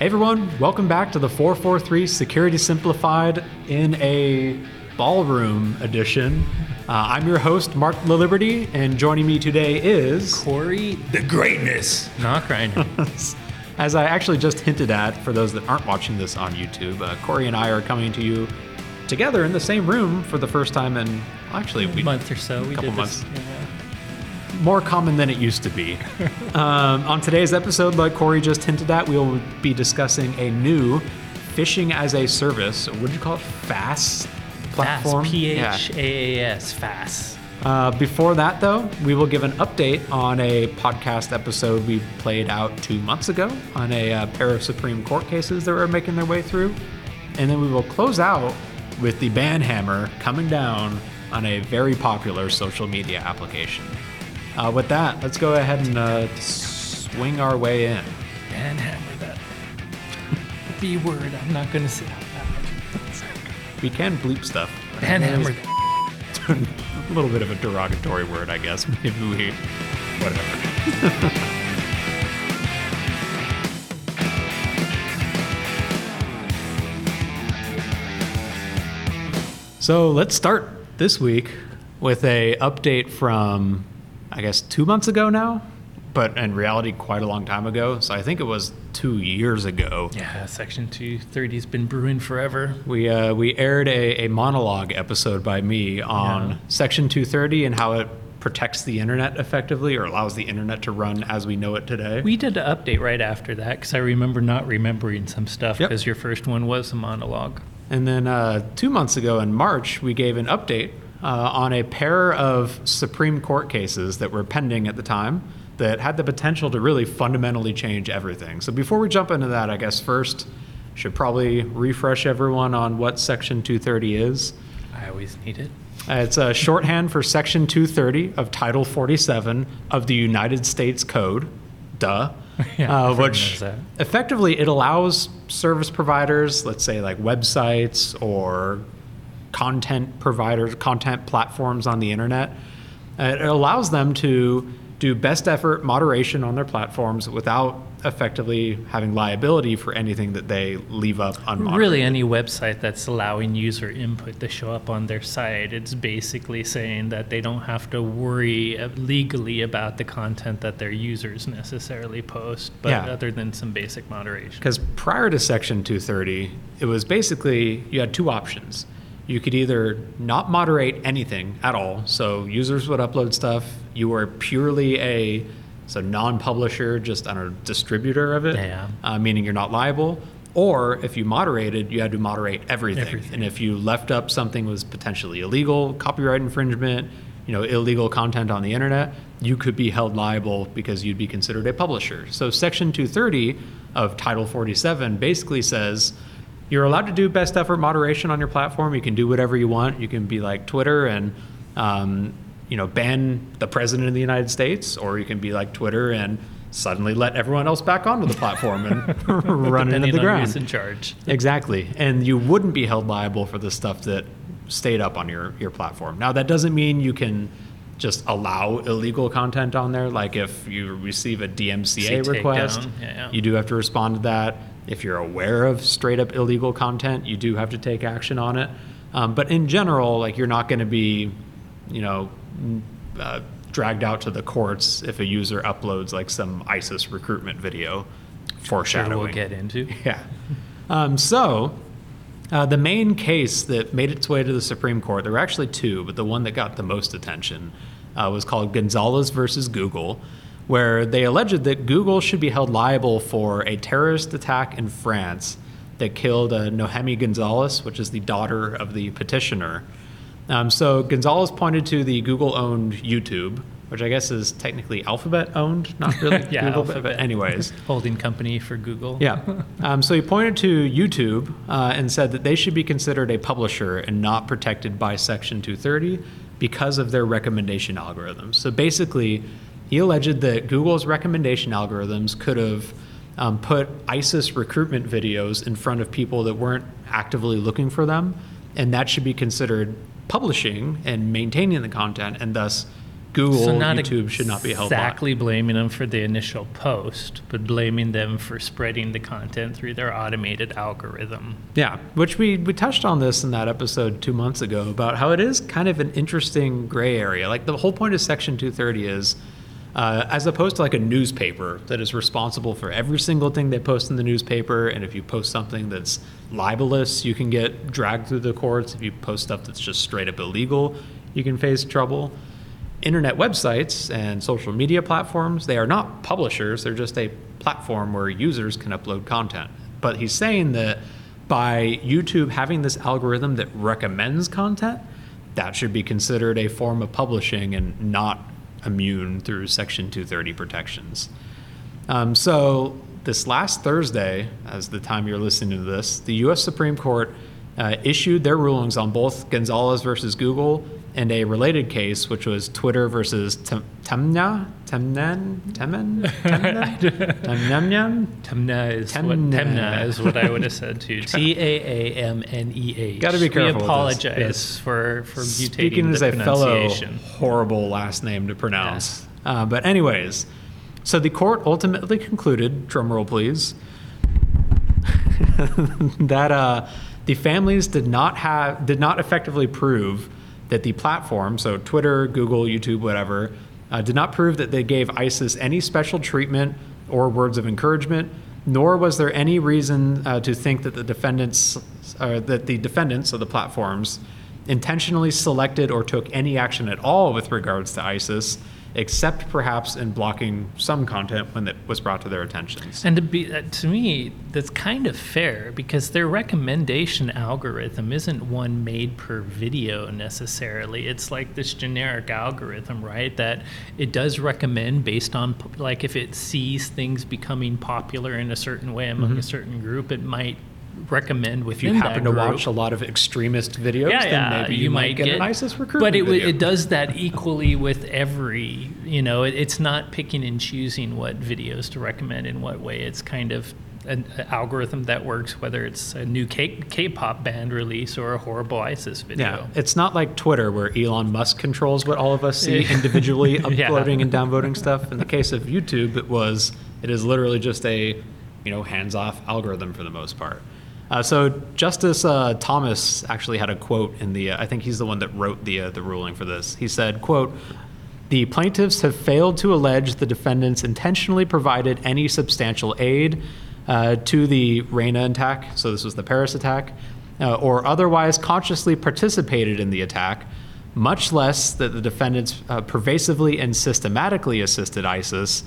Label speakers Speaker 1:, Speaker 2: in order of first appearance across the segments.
Speaker 1: Hey everyone, welcome back to the 443 Security Simplified in a ballroom edition. Uh, I'm your host, Marc Laliberte, and joining me today is.
Speaker 2: Corey
Speaker 3: The greatness.
Speaker 2: Not Nachreiner.
Speaker 1: As I actually just hinted at, for those that aren't watching this on YouTube, uh, Corey and I are coming to you together in the same room for the first time in actually we,
Speaker 2: a month or so. We
Speaker 1: couple
Speaker 2: did this.
Speaker 1: months. More common than it used to be. um, on today's episode, like Corey just hinted at, we will be discussing a new phishing as a service. What did you call it? FAS platform.
Speaker 2: Fast. P
Speaker 1: Yeah.
Speaker 2: H A A S. Fast.
Speaker 1: Uh, before that, though, we will give an update on a podcast episode we played out two months ago on a uh, pair of Supreme Court cases that were making their way through. And then we will close out with the ban hammer coming down on a very popular social media application. Uh, with that, let's go ahead and uh, swing our way in.
Speaker 2: And hammer that. B word. I'm not gonna say out loud.
Speaker 1: We can bleep stuff.
Speaker 2: And hammer that.
Speaker 1: a little bit of a derogatory word, I guess. Maybe we, whatever. so let's start this week with a update from, I guess, two months ago now, but in reality, quite a long time ago. So I think it was two years ago.
Speaker 2: Yeah, Section 230's been brewing forever.
Speaker 1: We uh, we aired a, a monologue episode by me on
Speaker 2: Yeah.
Speaker 1: Section 230 and how it protects the internet effectively or allows the internet to run as we know it today.
Speaker 2: We did an update right after that because I remember not remembering some stuff
Speaker 1: Yep.
Speaker 2: because your first one was a monologue.
Speaker 1: and then uh, two months ago in March, we gave an update uh, on a pair of Supreme Court cases that were pending at the time that had the potential to really fundamentally change everything. So before we jump into that, I guess first should probably refresh everyone on what Section 230 is.
Speaker 2: I always need it.
Speaker 1: Uh, It's a shorthand for Section 230 of Title 47 of the United States Code, duh,
Speaker 2: Yeah,
Speaker 1: uh, which effectively it allows service providers, let's say like websites or content providers, content platforms on the internet, it allows them to do best effort moderation on their platforms without effectively having liability for anything that they leave up unmoderated.
Speaker 2: Really, any website that's allowing user input to show up on their site, it's basically saying that they don't have to worry uh, legally about the content that their users necessarily post, but
Speaker 1: Yeah.
Speaker 2: other than some basic moderation.
Speaker 1: Because prior to Section 230, it was basically you had two options. You could either not moderate anything at all, so users would upload stuff. You were purely a so non-publisher, just I don't know, distributor of it,
Speaker 2: Yeah.
Speaker 1: uh, meaning you're not liable. Or if you moderated, you had to moderate everything.
Speaker 2: Everything.
Speaker 1: And if you left up something was potentially illegal, copyright infringement, you know, illegal content on the internet, you could be held liable because you'd be considered a publisher. So Section 230 of Title 47 basically says you're allowed to do best effort moderation on your platform. You can do whatever you want. You can be like Twitter and um, you know ban the president of the United States, or you can be like Twitter and suddenly let everyone else back onto the platform and run into the ground.
Speaker 2: who's in charge.
Speaker 1: Exactly. And you wouldn't be held liable for the stuff that stayed up on your, your platform. Now, that doesn't mean you can just allow illegal content on there. Like if you receive a DMCA request,
Speaker 2: yeah, yeah.
Speaker 1: you do have to respond to that. If you're aware of straight up illegal content, you do have to take action on it. Um, but in general, like you're not going to be, you know, uh, dragged out to the courts if a user uploads like some ISIS recruitment video.
Speaker 2: Sure,
Speaker 1: Foreshadowing.
Speaker 2: we'll get into.
Speaker 1: Yeah. Um, so, uh, the main case that made its way to the Supreme Court, there were actually two, but the one that got the most attention uh, was called Gonzalez versus Google, where they alleged that Google should be held liable for a terrorist attack in France that killed uh, Nohemi Gonzalez, which is the daughter of the petitioner. Um, so Gonzalez pointed to the Google-owned YouTube, which I guess is technically Alphabet owned, not really
Speaker 2: Yeah,
Speaker 1: Google,
Speaker 2: Alphabet.
Speaker 1: but anyways.
Speaker 2: Holding company for Google.
Speaker 1: Yeah. Um, so he pointed to YouTube uh, and said that they should be considered a publisher and not protected by Section 230 because of their recommendation algorithms. So basically, he alleged that Google's recommendation algorithms could have um, put ISIS recruitment videos in front of people that weren't actively looking for them, and that should be considered publishing and maintaining the content, and thus Google,
Speaker 2: So not
Speaker 1: YouTube should not be held
Speaker 2: exactly blaming them for the initial post, but blaming them for spreading the content through their automated algorithm.
Speaker 1: Yeah, which we, we touched on this in that episode two months ago about how it is kind of an interesting gray area. Like the whole point of Section 230 is, uh, as opposed to like a newspaper that is responsible for every single thing they post in the newspaper, and if you post something that's libelous, you can get dragged through the courts. If you post stuff that's just straight up illegal, you can face trouble. Internet websites and social media platforms, they are not publishers, they're just a platform where users can upload content. But he's saying that by YouTube having this algorithm that recommends content, that should be considered a form of publishing and not immune through Section 230 protections. Um, so, this last Thursday, as the time you're listening to this, the U.S. Supreme Court uh, issued their rulings on both Gonzalez versus Google and a related case, which was Twitter versus Tem- Temna, Temnen, Temen, Temna, Temnemnyan.
Speaker 2: Temna is what
Speaker 1: Temna.
Speaker 2: Temna is what I would have said too. T A A M N E H.
Speaker 1: Gotta be careful
Speaker 2: We apologize
Speaker 1: Yes.
Speaker 2: for for mutating
Speaker 1: Speaking
Speaker 2: the
Speaker 1: as a fellow horrible last name to pronounce. Uh, but anyways, so the court ultimately concluded, drumroll please, that uh, the families did not have did not effectively prove that the platform, so Twitter, Google, YouTube, whatever, uh, did not prove that they gave ISIS any special treatment or words of encouragement, nor was there any reason uh, to think that the defendants, uh, that the defendants of the platforms, intentionally selected or took any action at all with regards to ISIS, except perhaps in blocking some content when it was brought to their attentions.
Speaker 2: And to be uh, to me, that's kind of fair because their recommendation algorithm isn't one made per video necessarily. It's like this generic algorithm, right? That it does recommend based on like if it sees things becoming popular in a certain way among a certain group, it might recommend.
Speaker 1: If you happen to
Speaker 2: group.
Speaker 1: watch a lot of extremist videos,
Speaker 2: yeah,
Speaker 1: then
Speaker 2: yeah,
Speaker 1: maybe you, might get, an ISIS recruitment
Speaker 2: But it, w- it does that equally with every, you know, it, it's not picking and choosing what videos to recommend in what way. It's kind of an, algorithm that works, whether it's a new K- K-pop band release or a horrible ISIS video.
Speaker 1: Yeah, it's not like Twitter where Elon Musk controls what all of us see individually
Speaker 2: Yeah.
Speaker 1: uploading and downvoting stuff. In the case of YouTube, it was it is literally just a you know hands-off algorithm for the most part. Uh, so Justice uh, Thomas actually had a quote in the. Uh, I think he's the one that wrote the uh, the ruling for this. He said, "quote." The plaintiffs have failed to allege the defendants intentionally provided any substantial aid uh, to the Reina attack, so this was the Paris attack, uh, or otherwise consciously participated in the attack, much less that the defendants pervasively and systematically assisted ISIS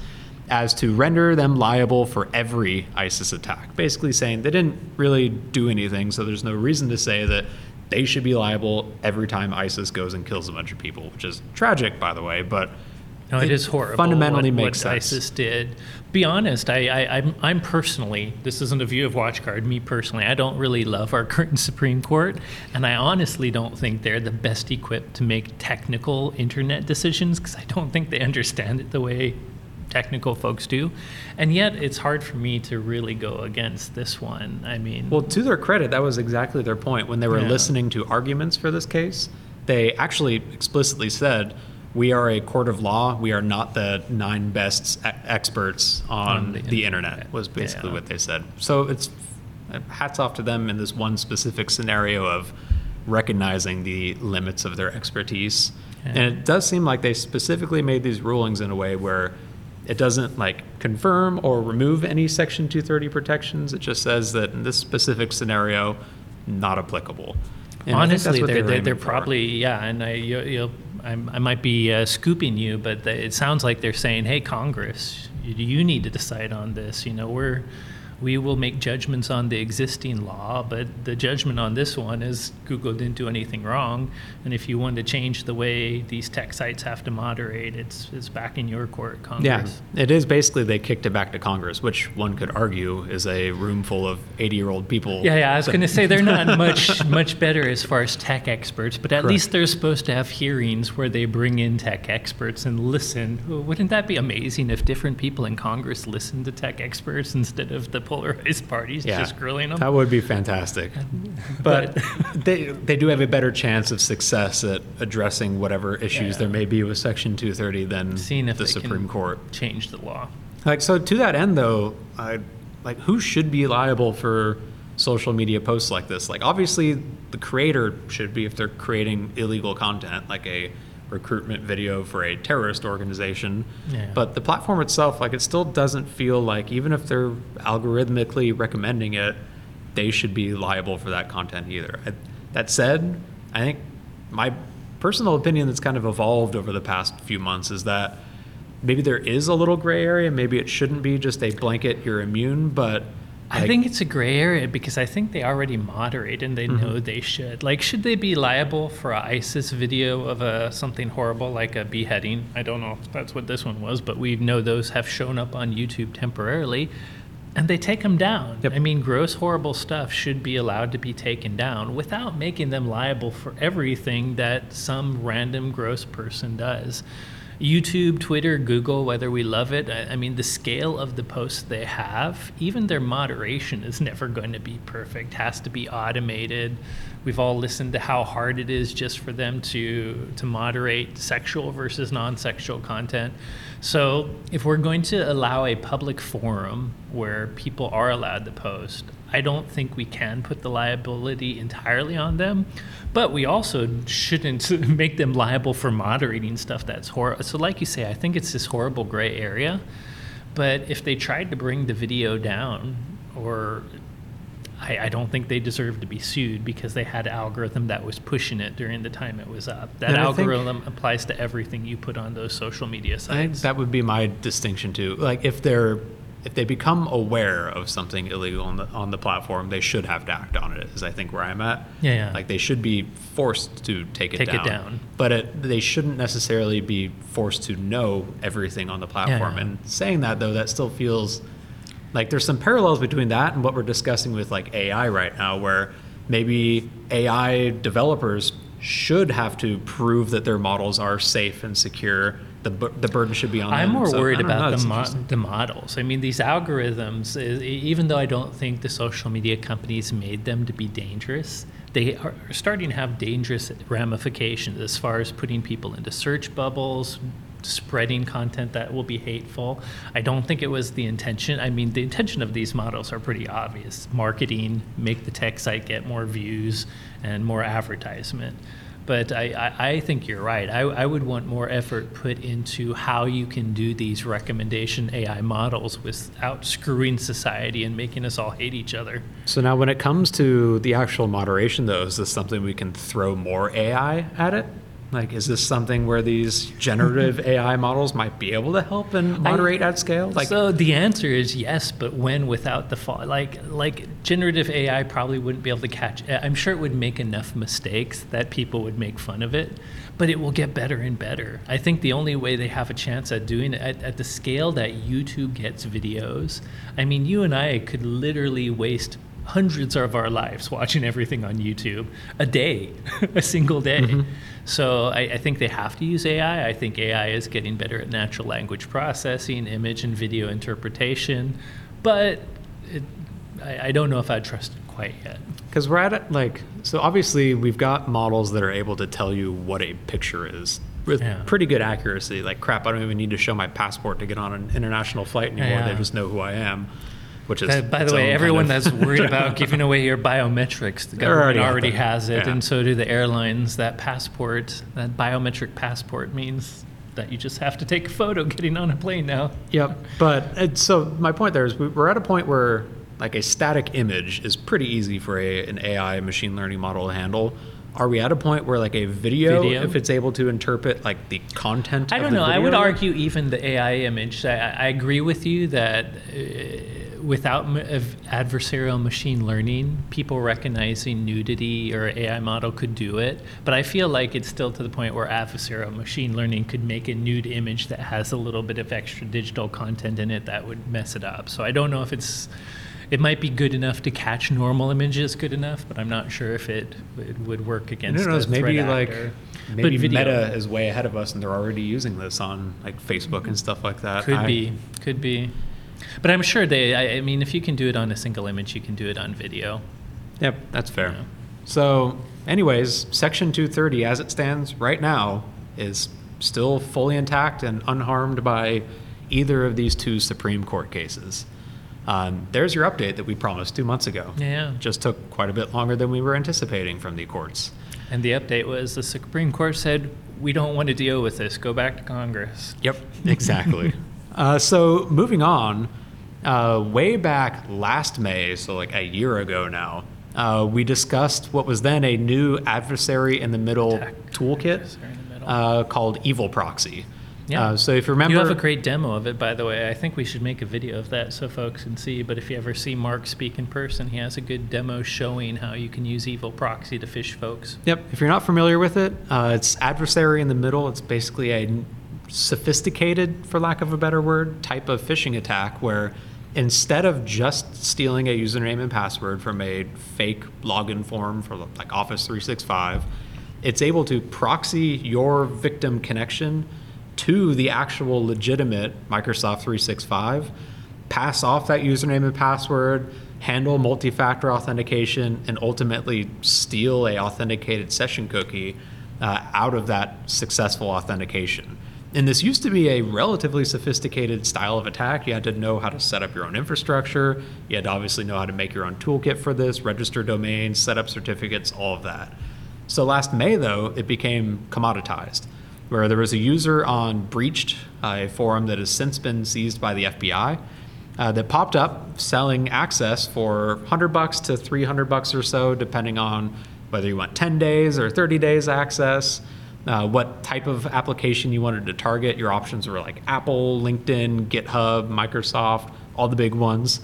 Speaker 1: as to render them liable for every ISIS attack. Basically saying they didn't really do anything, so there's no reason to say that they should be liable every time ISIS goes and kills a bunch of people, which is tragic, by the way, but
Speaker 2: No, it is horrible.
Speaker 1: Fundamentally
Speaker 2: what,
Speaker 1: makes
Speaker 2: what
Speaker 1: sense.
Speaker 2: ISIS did. Be honest, I, I, I'm, I'm personally, this isn't a view of WatchGuard, me personally, I don't really love our current Supreme Court, and I honestly don't think they're the best equipped to make technical internet decisions because I don't think they understand it the way technical folks do. And yet, it's hard for me to really go against this one. I mean,
Speaker 1: Well, to their credit, that was exactly their point. When they were
Speaker 2: Yeah.
Speaker 1: listening to arguments for this case, they actually explicitly said, "We are a court of law. We are not the nine best e- experts on,
Speaker 2: On the
Speaker 1: the, internet."
Speaker 2: internet.
Speaker 1: Was basically
Speaker 2: Yeah.
Speaker 1: what they said. So it's uh, hats off to them in this one specific scenario of recognizing the limits of their expertise.
Speaker 2: Yeah.
Speaker 1: And it does seem like they specifically made these rulings in a way where it doesn't like confirm or remove any Section 230 protections. It just says that in this specific scenario, not applicable. And I think that's
Speaker 2: Honestly, they're, they're, they're probably yeah, and I you, you'll, I'm, I might be uh, scooping you, but they, it sounds like they're saying, "Hey, Congress, you, you need to decide on this." You know, we're we will make judgments on the existing law, but the judgment on this one is Google didn't do anything wrong, and if you want to change the way these tech sites have to moderate, it's it's back in your court, Congress.
Speaker 1: Yeah, it is basically they kicked it back to Congress, which one could argue is a room full of 80 year old people.
Speaker 2: Yeah, yeah. I was going to say they're not much much better as far as tech experts, but at
Speaker 1: Correct.
Speaker 2: least they're supposed to have hearings where they bring in tech experts and listen. Wouldn't that be amazing if different people in Congress listened to tech experts instead of the polarized parties
Speaker 1: Yeah,
Speaker 2: just grilling them.
Speaker 1: That would be fantastic. But they, they do have a better chance of success at addressing whatever issues
Speaker 2: Yeah.
Speaker 1: there may be with Section 230 than
Speaker 2: Seeing if
Speaker 1: the
Speaker 2: they
Speaker 1: Supreme
Speaker 2: can
Speaker 1: Court.
Speaker 2: change the law.
Speaker 1: Like, so to that end, though, I, like, who should be liable for social media posts like this? Like, obviously, the creator should be if they're creating illegal content, like a recruitment video for a terrorist organization.
Speaker 2: Yeah.
Speaker 1: But the platform itself, like, it still doesn't feel like, even if they're algorithmically recommending it, they should be liable for that content either. I, that said, I think my personal opinion that's kind of evolved over the past few months is that maybe there is a little gray area. Maybe it shouldn't be just a blanket, you're immune, but
Speaker 2: I think it's a gray area because I think they already moderate and they know
Speaker 1: Mm-hmm.
Speaker 2: they should. Like, should they be liable for a ISIS video of a something horrible like a beheading? I don't know if that's what this one was, but we know those have shown up on YouTube temporarily, and they take them down.
Speaker 1: Yep.
Speaker 2: I mean, gross, horrible stuff should be allowed to be taken down without making them liable for everything that some random gross person does. YouTube, Twitter, Google, whether we love it, I, I mean, the scale of the posts they have, even their moderation is never going to be perfect, has to be automated. We've all listened to how hard it is just for them to, to moderate sexual versus non sexual content. So, if we're going to allow a public forum where people are allowed to post, I don't think we can put the liability entirely on them, but we also shouldn't make them liable for moderating stuff that's horrible. So, like you say, I think it's this horrible gray area. But if they tried to bring the video down, or I, I don't think they deserve to be sued because they had an algorithm that was pushing it during the time it was up. That
Speaker 1: And I think-
Speaker 2: algorithm applies to everything you put on those social media
Speaker 1: I think
Speaker 2: sites.
Speaker 1: that would be my distinction too. Like if they're if they become aware of something illegal on the on the platform, they should have to act on it. Is I think where I'm at.
Speaker 2: Yeah, yeah.
Speaker 1: Like they should be forced to take it
Speaker 2: Take it
Speaker 1: down.
Speaker 2: down.
Speaker 1: But it, they shouldn't necessarily be forced to know everything on the platform.
Speaker 2: yeah.
Speaker 1: And saying that though, that still feels like there's some parallels between that and what we're discussing with like AI right now, where maybe AI developers should have to prove that their models are safe and secure. The, the burden should be on the
Speaker 2: I'm
Speaker 1: them.
Speaker 2: more
Speaker 1: So,
Speaker 2: worried
Speaker 1: know,
Speaker 2: about the, mo- the models. I mean, these algorithms, even though I don't think the social media companies made them to be dangerous, they are starting to have dangerous ramifications as far as putting people into search bubbles, spreading content that will be hateful. I don't think it was the intention. I mean, the intention of these models are pretty obvious marketing, make the tech site get more views and more advertisement. But I, I, I think you're right. I, I would want more effort put into how you can do these recommendation AI models without screwing society and making us all hate each other.
Speaker 1: So now, when it comes to the actual moderation, though, is this something we can throw more AI at it? Like, is this something where these generative mm-hmm. AI models might be able to help and moderate at scale? Like,
Speaker 2: so the answer is yes, but when without the fall, like like generative AI probably wouldn't be able to catch. I'm sure it would make enough mistakes that people would make fun of it, but it will get better and better. I think the only way they have a chance at doing it at, at the scale that YouTube gets videos. I mean, you and I could literally waste hundreds of our lives watching everything on YouTube a day, a single day. Mm-hmm. So I, I think they have to use AI. I think AI is getting better at natural language processing, image and video interpretation, but it, I, I don't know if I'd trust it quite yet.
Speaker 1: Because we're at it, like, so obviously we've got models that are able to tell you what a picture is with
Speaker 2: Yeah.
Speaker 1: pretty good accuracy. Like, crap, I don't even need to show my passport to get on an international flight anymore.
Speaker 2: Yeah.
Speaker 1: They just know who I am, which is.
Speaker 2: Uh, by the way,
Speaker 1: own kind
Speaker 2: everyone
Speaker 1: of
Speaker 2: that's worried about giving away your biometrics, the government
Speaker 1: already
Speaker 2: already has it,
Speaker 1: Yeah.
Speaker 2: and so do the airlines. That passport, that biometric passport means that you just have to take a photo getting on a plane now.
Speaker 1: Yep. But it's, so my point there is we- we're at a point where like a static image is pretty easy for a, an AI machine learning model to handle. Are we at a point where like a video,
Speaker 2: Video?
Speaker 1: if it's able to interpret like the content?
Speaker 2: I don't know. I would argue even the AI image. I, I agree with you that uh, without adversarial machine learning, people recognizing nudity or AI model could do it. But I feel like it's still to the point where adversarial machine learning could make a nude image that has a little bit of extra digital content in it that would mess it up. So I don't know if it's. It might be good enough to catch normal images good enough, but I'm not sure if it, it would work against.
Speaker 1: who knows? Maybe like
Speaker 2: actor.
Speaker 1: maybe
Speaker 2: But video-
Speaker 1: Meta is way ahead of us, and they're already using this on like Facebook and stuff like that.
Speaker 2: Could
Speaker 1: I-
Speaker 2: be, could be. But I'm sure they. I, I mean, if you can do it on a single image, you can do it on video.
Speaker 1: Yep, that's fair.
Speaker 2: Yeah.
Speaker 1: So, anyways, Section 230, as it stands right now, is still fully intact and unharmed by either of these two Supreme Court cases. Um, there's your update that we promised two months ago.
Speaker 2: Yeah.
Speaker 1: Just took quite a bit longer than we were anticipating from the courts.
Speaker 2: And the update was the Supreme Court said we don't want to deal with this. Go back to Congress.
Speaker 1: Yep, exactly. uh, so moving on, uh, way back last May, so like a year ago now, uh, we discussed what was then a new adversary in the middle
Speaker 2: Attack
Speaker 1: toolkit
Speaker 2: the middle.
Speaker 1: uh, called Evil Proxy.
Speaker 2: Yeah.
Speaker 1: Uh, so if you remember,
Speaker 2: You have a great demo of it, by the way. I think we should make a video of that so folks can see. But if you ever see Marc speak in person, he has a good demo showing how you can use Evil Proxy to phish folks.
Speaker 1: Yep. If you're not familiar with it, uh, it's adversary in the middle. It's basically a sophisticated, for lack of a better word, type of phishing attack where instead of just stealing a username and password from a fake login form for like Office 365, it's able to proxy your victim connection to the actual legitimate Microsoft 365 pass off that username and password, handle multi-factor authentication, and ultimately steal a authenticated session cookie uh, out of that successful authentication. And this used to be a relatively sophisticated style of attack. You had to know how to set up your own infrastructure. You had to obviously know how to make your own toolkit for this, register domains, set up certificates, all of that. So last May, though, it became commoditized, where there was a user on Breached, uh, a forum that has since been seized by the FBI, uh, that popped up selling access for 100 bucks to 300 bucks or so, depending on whether you want 10 days or 30 days access, uh, what type of application you wanted to target. Your options were like Apple, LinkedIn, GitHub, Microsoft, all the big ones.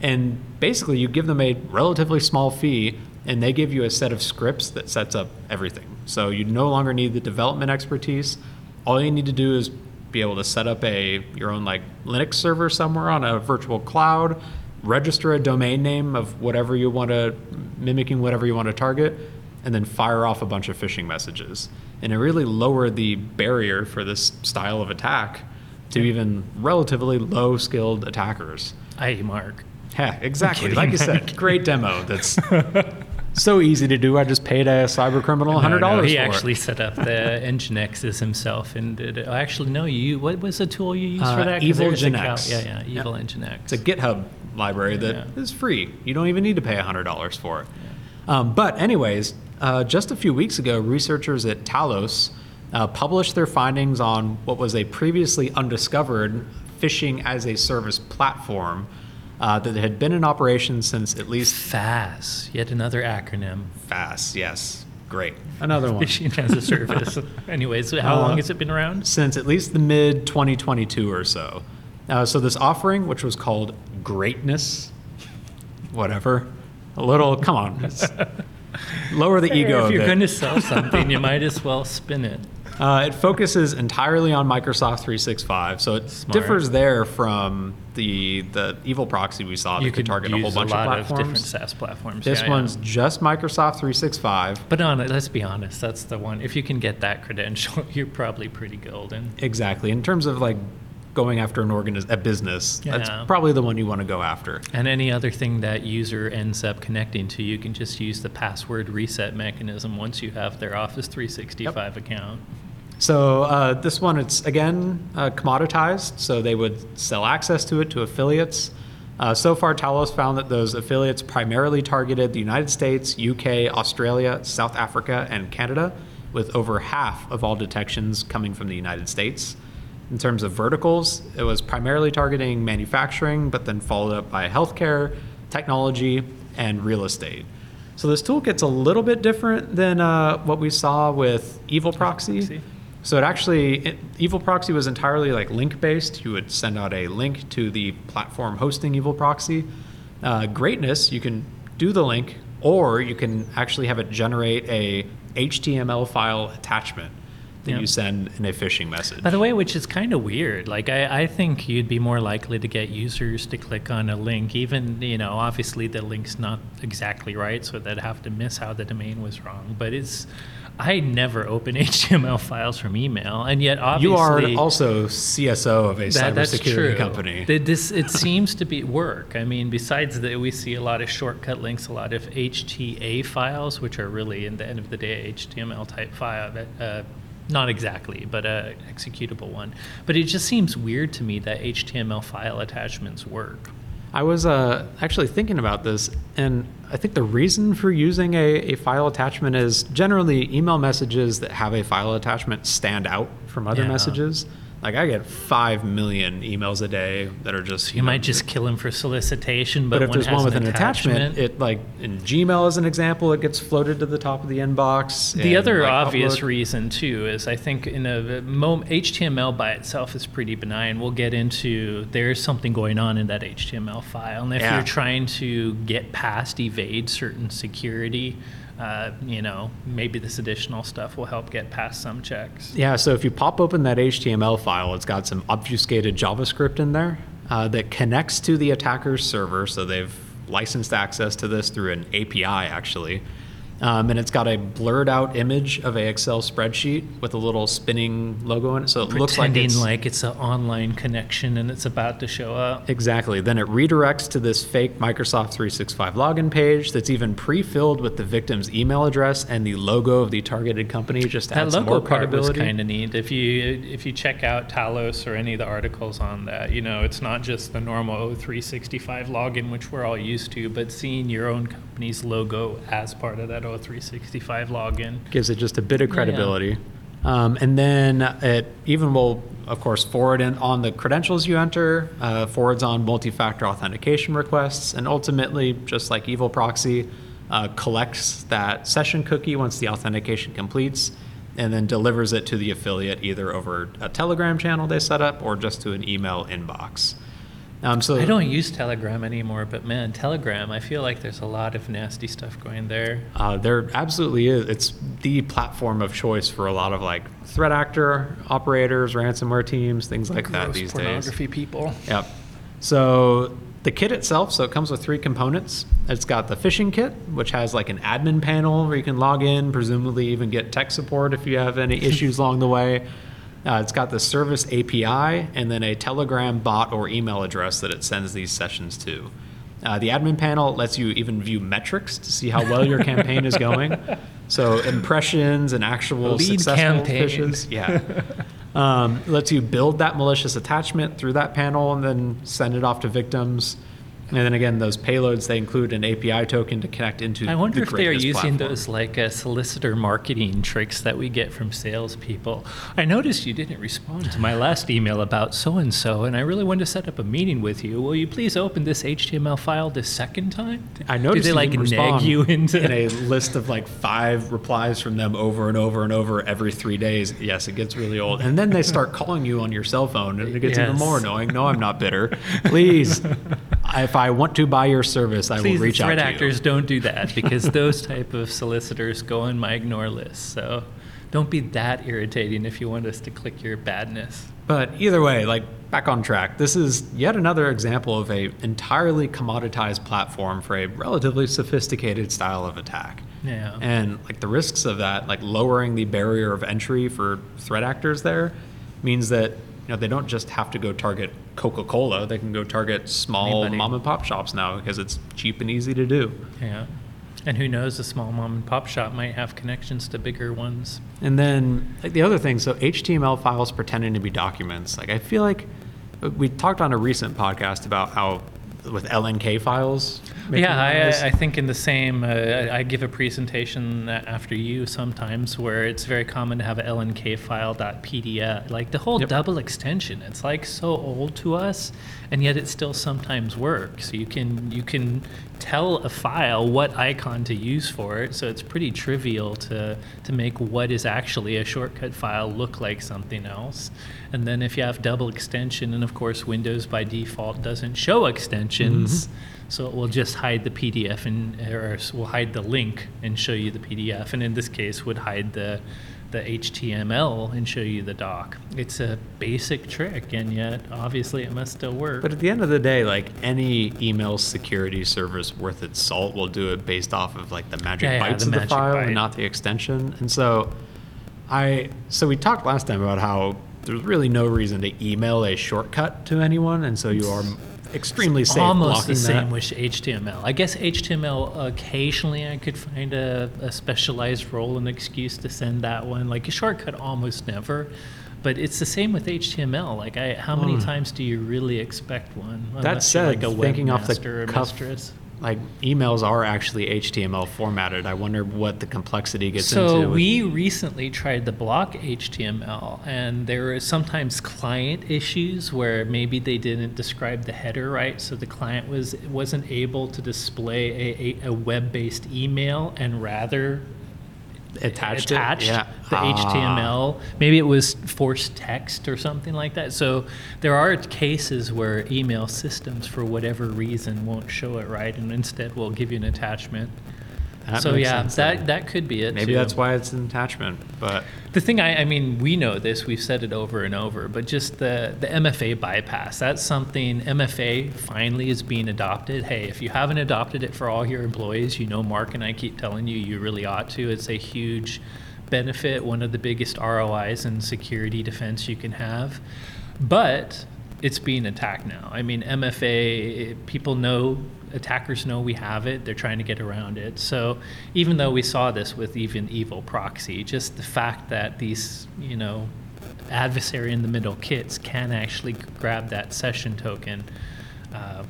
Speaker 1: And basically, you give them a relatively small fee, and they give you a set of scripts that sets up everything. So you no longer need the development expertise. All you need to do is be able to set up a your own like Linux server somewhere on a virtual cloud, register a domain name of whatever you want to mimicking whatever you want to target, and then fire off a bunch of phishing messages. And it really lowered the barrier for this style of attack to even relatively low skilled attackers.
Speaker 2: Hi, Marc.
Speaker 1: Yeah, exactly.
Speaker 2: kidding.
Speaker 1: Like I said, great demo. That's so easy to do. I just paid a cyber criminal hundred
Speaker 2: No, no, he actually
Speaker 1: it.
Speaker 2: set up the Nginxes himself and did it. Actually, no, you. What was the tool you used
Speaker 1: Uh,
Speaker 2: for that?
Speaker 1: Evilginx.
Speaker 2: Yeah, yeah,
Speaker 1: Yep.
Speaker 2: Evilginx.
Speaker 1: It's a GitHub library that is
Speaker 2: Yeah.
Speaker 1: free. You don't even need to pay hundred dollars for it. Um, but anyways, uh, just a few weeks ago, researchers at Talos uh, published their findings on what was a previously undiscovered phishing as a service platform uh, that had been in operation since at least
Speaker 2: FAS, yet another acronym.
Speaker 1: FAS. Yes, great. Another one.
Speaker 2: Phishing as a service. Anyways, how
Speaker 1: Uh,
Speaker 2: long has it been around?
Speaker 1: since at least the mid 2022 or so. Uh, so this offering, which was called Greatness, whatever, a little, come on, lower the ego
Speaker 2: if you're going to sell something, you might as well spin it.
Speaker 1: Uh, it focuses entirely on Microsoft 365, so it
Speaker 2: Smart.
Speaker 1: differs there from the the evil proxy we saw that
Speaker 2: you
Speaker 1: could
Speaker 2: could
Speaker 1: target a whole bunch
Speaker 2: a lot
Speaker 1: of
Speaker 2: of, different
Speaker 1: platforms.
Speaker 2: SaaS platforms.
Speaker 1: this
Speaker 2: yeah, yeah.
Speaker 1: one's just Microsoft 365.
Speaker 2: But on it, let's be honest, that's the one. If you can get that credential, you're probably pretty golden.
Speaker 1: Exactly. In terms of like going after an organiz- a business, that's probably the one you want to go after.
Speaker 2: And any other thing that user ends up connecting to, you can just use the password reset mechanism once you have their Office 365 account.
Speaker 1: So uh, this one, it's again uh, commoditized. So they would sell access to it to affiliates. Uh, so far, Talos found that those affiliates primarily targeted the United States, UK, Australia, South Africa, and Canada, with over half of all detections coming from the United States. In terms of verticals, it was primarily targeting manufacturing, but then followed up by healthcare, technology, and real estate. So this toolkit's a little bit different than uh, what we saw with Evil Proxy.
Speaker 2: Proxy.
Speaker 1: So it actually, it, Evil Proxy was entirely like link based. You would send out a link to the platform hosting Evil Proxy. Uh, greatness, you can do the link, or you can actually have it generate a HTML file attachment that
Speaker 2: Yeah.
Speaker 1: you send in a phishing message.
Speaker 2: By the way, which is kind of weird. Like, I, I think you'd be more likely to get users to click on a link, even, you know, obviously the link's not exactly right, so they'd have to miss how the domain was wrong. But it's, I never open HTML files from email, and yet obviously
Speaker 1: You are also CSO of a
Speaker 2: that, that's
Speaker 1: cybersecurity
Speaker 2: true.
Speaker 1: company.
Speaker 2: Th- This it seems to be work. I mean, besides that, we see a lot of shortcut links, a lot of HTA files, which are really, in the end of the day, HTML type file. Uh, not exactly, but a executable one. But it just seems weird to me that HTML file attachments work.
Speaker 1: I was uh, actually thinking about this, and I think the reason for using a, a file attachment is generally email messages that have a file attachment stand out from other
Speaker 2: Yeah.
Speaker 1: messages. Like I get five million emails a day that are just
Speaker 2: You
Speaker 1: know,
Speaker 2: might just kill them for solicitation, but,
Speaker 1: But, if
Speaker 2: one
Speaker 1: there's
Speaker 2: has
Speaker 1: one with
Speaker 2: an
Speaker 1: an attachment, it like in Gmail as an example, it gets floated to the top of the inbox.
Speaker 2: The other
Speaker 1: like,
Speaker 2: obvious
Speaker 1: upload-
Speaker 2: reason too is I think in a HTML by itself is pretty benign. We'll get into there's something going on in that HTML file, and if
Speaker 1: Yeah.
Speaker 2: you're trying to get past evade certain security, uh, you know maybe this additional stuff will help get past some checks.
Speaker 1: Yeah, so if you pop open that HTML file, it's got some obfuscated JavaScript in there uh, that connects to the attacker's server. So they've licensed access to this through an API, actually. Um, and it's got a blurred out image of a Excel spreadsheet with a little spinning logo in it. So it looks like it's
Speaker 2: like it's an online connection and it's about to show up.
Speaker 1: Exactly. Then it redirects to this fake Microsoft 365 login page that's even pre-filled with the victim's email address and the logo of the targeted company just
Speaker 2: That
Speaker 1: add some
Speaker 2: logo
Speaker 1: more
Speaker 2: part was kind of neat. If you if you check out Talos or any of the articles on that, you know it's not just the normal O365 login, which we're all used to, but seeing your own company's logo as part of that O365 login.
Speaker 1: Gives it just a bit of
Speaker 2: Yeah, yeah.
Speaker 1: credibility. Um, and then it even will, of course, forward in on the credentials you enter, uh, forwards on multi-factor authentication requests, and ultimately, just like Evil Proxy, uh, collects that session cookie once the authentication completes, and then delivers it to the affiliate either over a Telegram channel they set up or just to an email inbox. Um, so
Speaker 2: I don't use Telegram anymore, but man, Telegram, I feel like there's a lot of nasty stuff going there.
Speaker 1: Uh, there absolutely is. It's the platform of choice for a lot of like threat actor operators, ransomware teams, things like that
Speaker 2: Gross
Speaker 1: these days.
Speaker 2: pornography people.
Speaker 1: Yep. So the kit itself, so it comes with three components. It's got the phishing kit, which has like an admin panel where you can log in, presumably even get tech support if you have any issues along the way. Uh, it's got the service API and then a Telegram bot or email address that it sends these sessions to. Uh, the admin panel lets you even view metrics to see how well your campaign is going. So impressions and actual
Speaker 2: Lead
Speaker 1: successful. Yeah. Um, lets you build that malicious attachment through that panel and then send it off to victims. And then again, those payloads they include an API token to connect into.
Speaker 2: I wonder
Speaker 1: the
Speaker 2: if they are using
Speaker 1: platform.
Speaker 2: those like uh, solicitor marketing tricks that we get from salespeople. I noticed you didn't respond to my last email about so and so, and I really wanted to set up a meeting with you. Will you please open this HTML file the second time?
Speaker 1: I noticed
Speaker 2: Did they like nag you into
Speaker 1: in a list of like five replies from them over and over and over every three days. Yes, it gets really old, and then they start calling you on your cell phone, and it gets even more annoying. No, I'm not bitter. Please, if I want to buy your service, I
Speaker 2: Please,
Speaker 1: will reach out to you.
Speaker 2: threat actors don't do that because those type of solicitors go on my ignore list. So don't be that irritating if you want us to click your badness.
Speaker 1: But either way, like back on track, this is yet another example of a entirely commoditized platform for a relatively sophisticated style of attack.
Speaker 2: Yeah.
Speaker 1: And like the risks of that, like lowering the barrier of entry for threat actors there, means that you know they don't just have to go target Coca-Cola; they can go target small
Speaker 2: Anybody.
Speaker 1: mom and pop shops now because it's cheap and easy to do.
Speaker 2: Yeah. And who knows, a small mom and pop shop might have connections to bigger ones.
Speaker 1: And then like the other thing, so HTML files pretending to be documents. Like I feel like uh, we talked on a recent podcast about how with LNK files. Making
Speaker 2: Yeah. I, I think in the same, uh, I I give a presentation after you sometimes where it's very common to have a LNK file.pdf. Like the whole
Speaker 1: Yep.
Speaker 2: double extension, it's like so old to us, and yet it still sometimes works. You can you can tell a file what icon to use for it, so it's pretty trivial to to make what is actually a shortcut file look like something else. And then if you have double extension, and of course Windows by default doesn't show extensions. Mm-hmm. So it will just hide the PDF and or will hide the link and show you the PDF, and in this case would hide the the HTML and show you the doc. It's a basic trick, and yet obviously it must still work.
Speaker 1: But at the end of the day, like any email security service worth its salt will do it based off of like the magic
Speaker 2: Yeah, yeah,
Speaker 1: bytes
Speaker 2: the
Speaker 1: of the file
Speaker 2: byte.
Speaker 1: and not the extension. And so I so we talked last time about how there's really no reason to email a shortcut to anyone, and so you are extremely safe
Speaker 2: Almost the same
Speaker 1: that.
Speaker 2: with HTML. I guess HTML occasionally I could find a, a specialized role and excuse to send that one. Like a shortcut, almost never. But it's the same with HTML. Like, I, how many
Speaker 1: Hmm.
Speaker 2: times do you really expect one?
Speaker 1: That said,
Speaker 2: like a
Speaker 1: thinking off the cuff,
Speaker 2: mistress.
Speaker 1: Like emails are actually HTML formatted. I wonder what the complexity gets
Speaker 2: So
Speaker 1: into. with-
Speaker 2: we recently tried to block HTML, and there were sometimes client issues where maybe they didn't describe the header right, so the client was wasn't able to display a, a, a web-based email, and rather
Speaker 1: attached,
Speaker 2: attached
Speaker 1: Yeah.
Speaker 2: the
Speaker 1: Ah.
Speaker 2: HTML. Maybe it was forced text or something like that. So there are cases where email systems, for whatever reason, won't show it right, and instead will give you an attachment.
Speaker 1: That
Speaker 2: so
Speaker 1: makes
Speaker 2: yeah,
Speaker 1: sense
Speaker 2: that
Speaker 1: then.
Speaker 2: that could be it.
Speaker 1: Maybe
Speaker 2: too.
Speaker 1: that's why it's an attachment. But
Speaker 2: The thing I, I mean, we know this, we've said it over and over, but just the, the MFA bypass, that's something MFA finally is being adopted. Hey, if you haven't adopted it for all your employees, you know, Marc and I keep telling you, you really ought to. It's a huge benefit, one of the biggest ROIs in security defense you can have. But it's being attacked now. I mean, MFA, people know, attackers know we have it. They're trying to get around it. So even though we saw this with even evil proxy, just the fact that these, you know, adversary in the middle kits can actually grab that session token. Uh,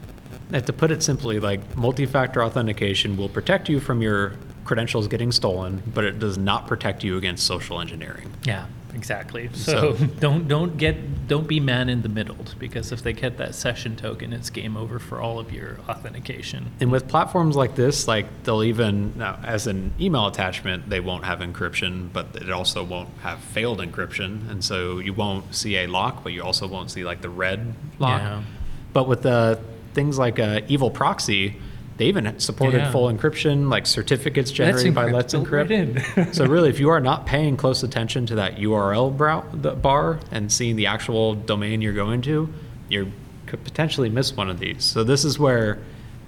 Speaker 1: And to put it simply, like multi-factor authentication will protect you from your credentials getting stolen, but it does not protect you against social engineering.
Speaker 2: yeah, exactly. So,
Speaker 1: So-
Speaker 2: don't don't get don't be man in the middle because if they get that session token, it's game over for all of your authentication.
Speaker 1: And with platforms like this, like they'll even now as an email attachment, they won't have encryption, but it also won't have failed encryption, and so you won't see a lock, but you also won't see like the red lock.
Speaker 2: Yeah.
Speaker 1: But with the things like uh, Evil Proxy, they even supported
Speaker 2: Yeah.
Speaker 1: full encryption, like certificates generated by Let's
Speaker 2: oh, right
Speaker 1: Encrypt.
Speaker 2: in.
Speaker 1: so really, if you are not paying close attention to that URL brow- the bar and seeing the actual domain you're going to, you could potentially miss one of these. So this is where,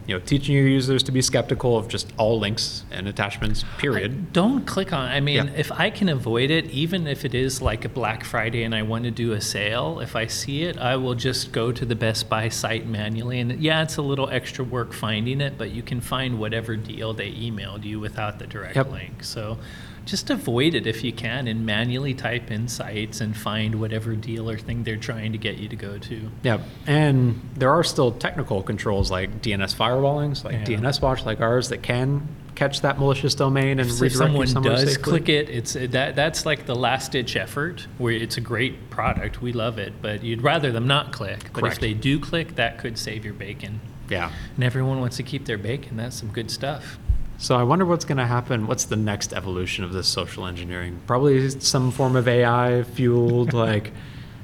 Speaker 1: you know, teaching your users to be skeptical of just all links and attachments. Period.
Speaker 2: Don't click on. I mean,
Speaker 1: Yeah.
Speaker 2: if I can avoid it, even if it is like a Black Friday and I want to do a sale, if I see it, I will just go to the Best Buy site manually. And yeah, it's a little extra work finding it, but you can find whatever deal they emailed you without the direct
Speaker 1: Yep.
Speaker 2: link. So just avoid it if you can and manually type in sites and find whatever deal or thing they're trying to get you to go to.
Speaker 1: Yeah, and there are still technical controls like DNS firewallings, like
Speaker 2: Yeah.
Speaker 1: DNS watch like ours that can catch that malicious domain and
Speaker 2: if
Speaker 1: redirect
Speaker 2: someone
Speaker 1: you somewhere
Speaker 2: does
Speaker 1: safely.
Speaker 2: click it, it's that that's like the last ditch effort where it's a great product, we love it, but you'd rather them not click. But
Speaker 1: Correct.
Speaker 2: if they do click, that could save your bacon.
Speaker 1: Yeah.
Speaker 2: And everyone wants to keep their bacon. That's some good stuff.
Speaker 1: So I wonder what's going to happen. What's the next evolution of this social engineering? Probably some form of AI fueled. like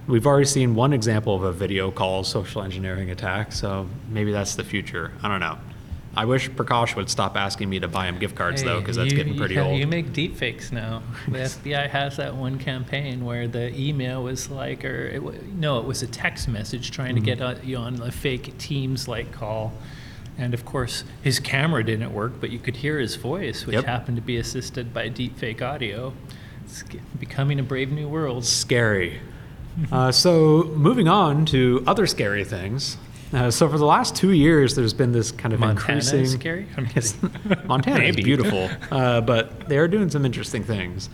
Speaker 1: we've already seen one example of a video call social engineering attack. So maybe that's the future. I don't know. I wish Prakash would stop asking me to buy him gift cards though, because that's
Speaker 2: you-
Speaker 1: getting
Speaker 2: you
Speaker 1: pretty
Speaker 2: ha-
Speaker 1: old.
Speaker 2: You make deepfakes now. The FBI has that one campaign where the email was like, or it, no, it was a text message trying
Speaker 1: Mm-hmm.
Speaker 2: to get uh, you on a fake Teams like call. And of course, his camera didn't work, but you could hear his voice, which
Speaker 1: Yep.
Speaker 2: happened to be assisted by deepfake audio. It's becoming a brave new world.
Speaker 1: Scary. Uh, so moving on to other scary things. Uh, so for the last two years, there's been this kind of
Speaker 2: Montana
Speaker 1: increasing.
Speaker 2: is scary? I'm
Speaker 1: Yes,
Speaker 2: kidding.
Speaker 1: Montana is
Speaker 2: Maybe.
Speaker 1: beautiful, uh, but they are doing some interesting things.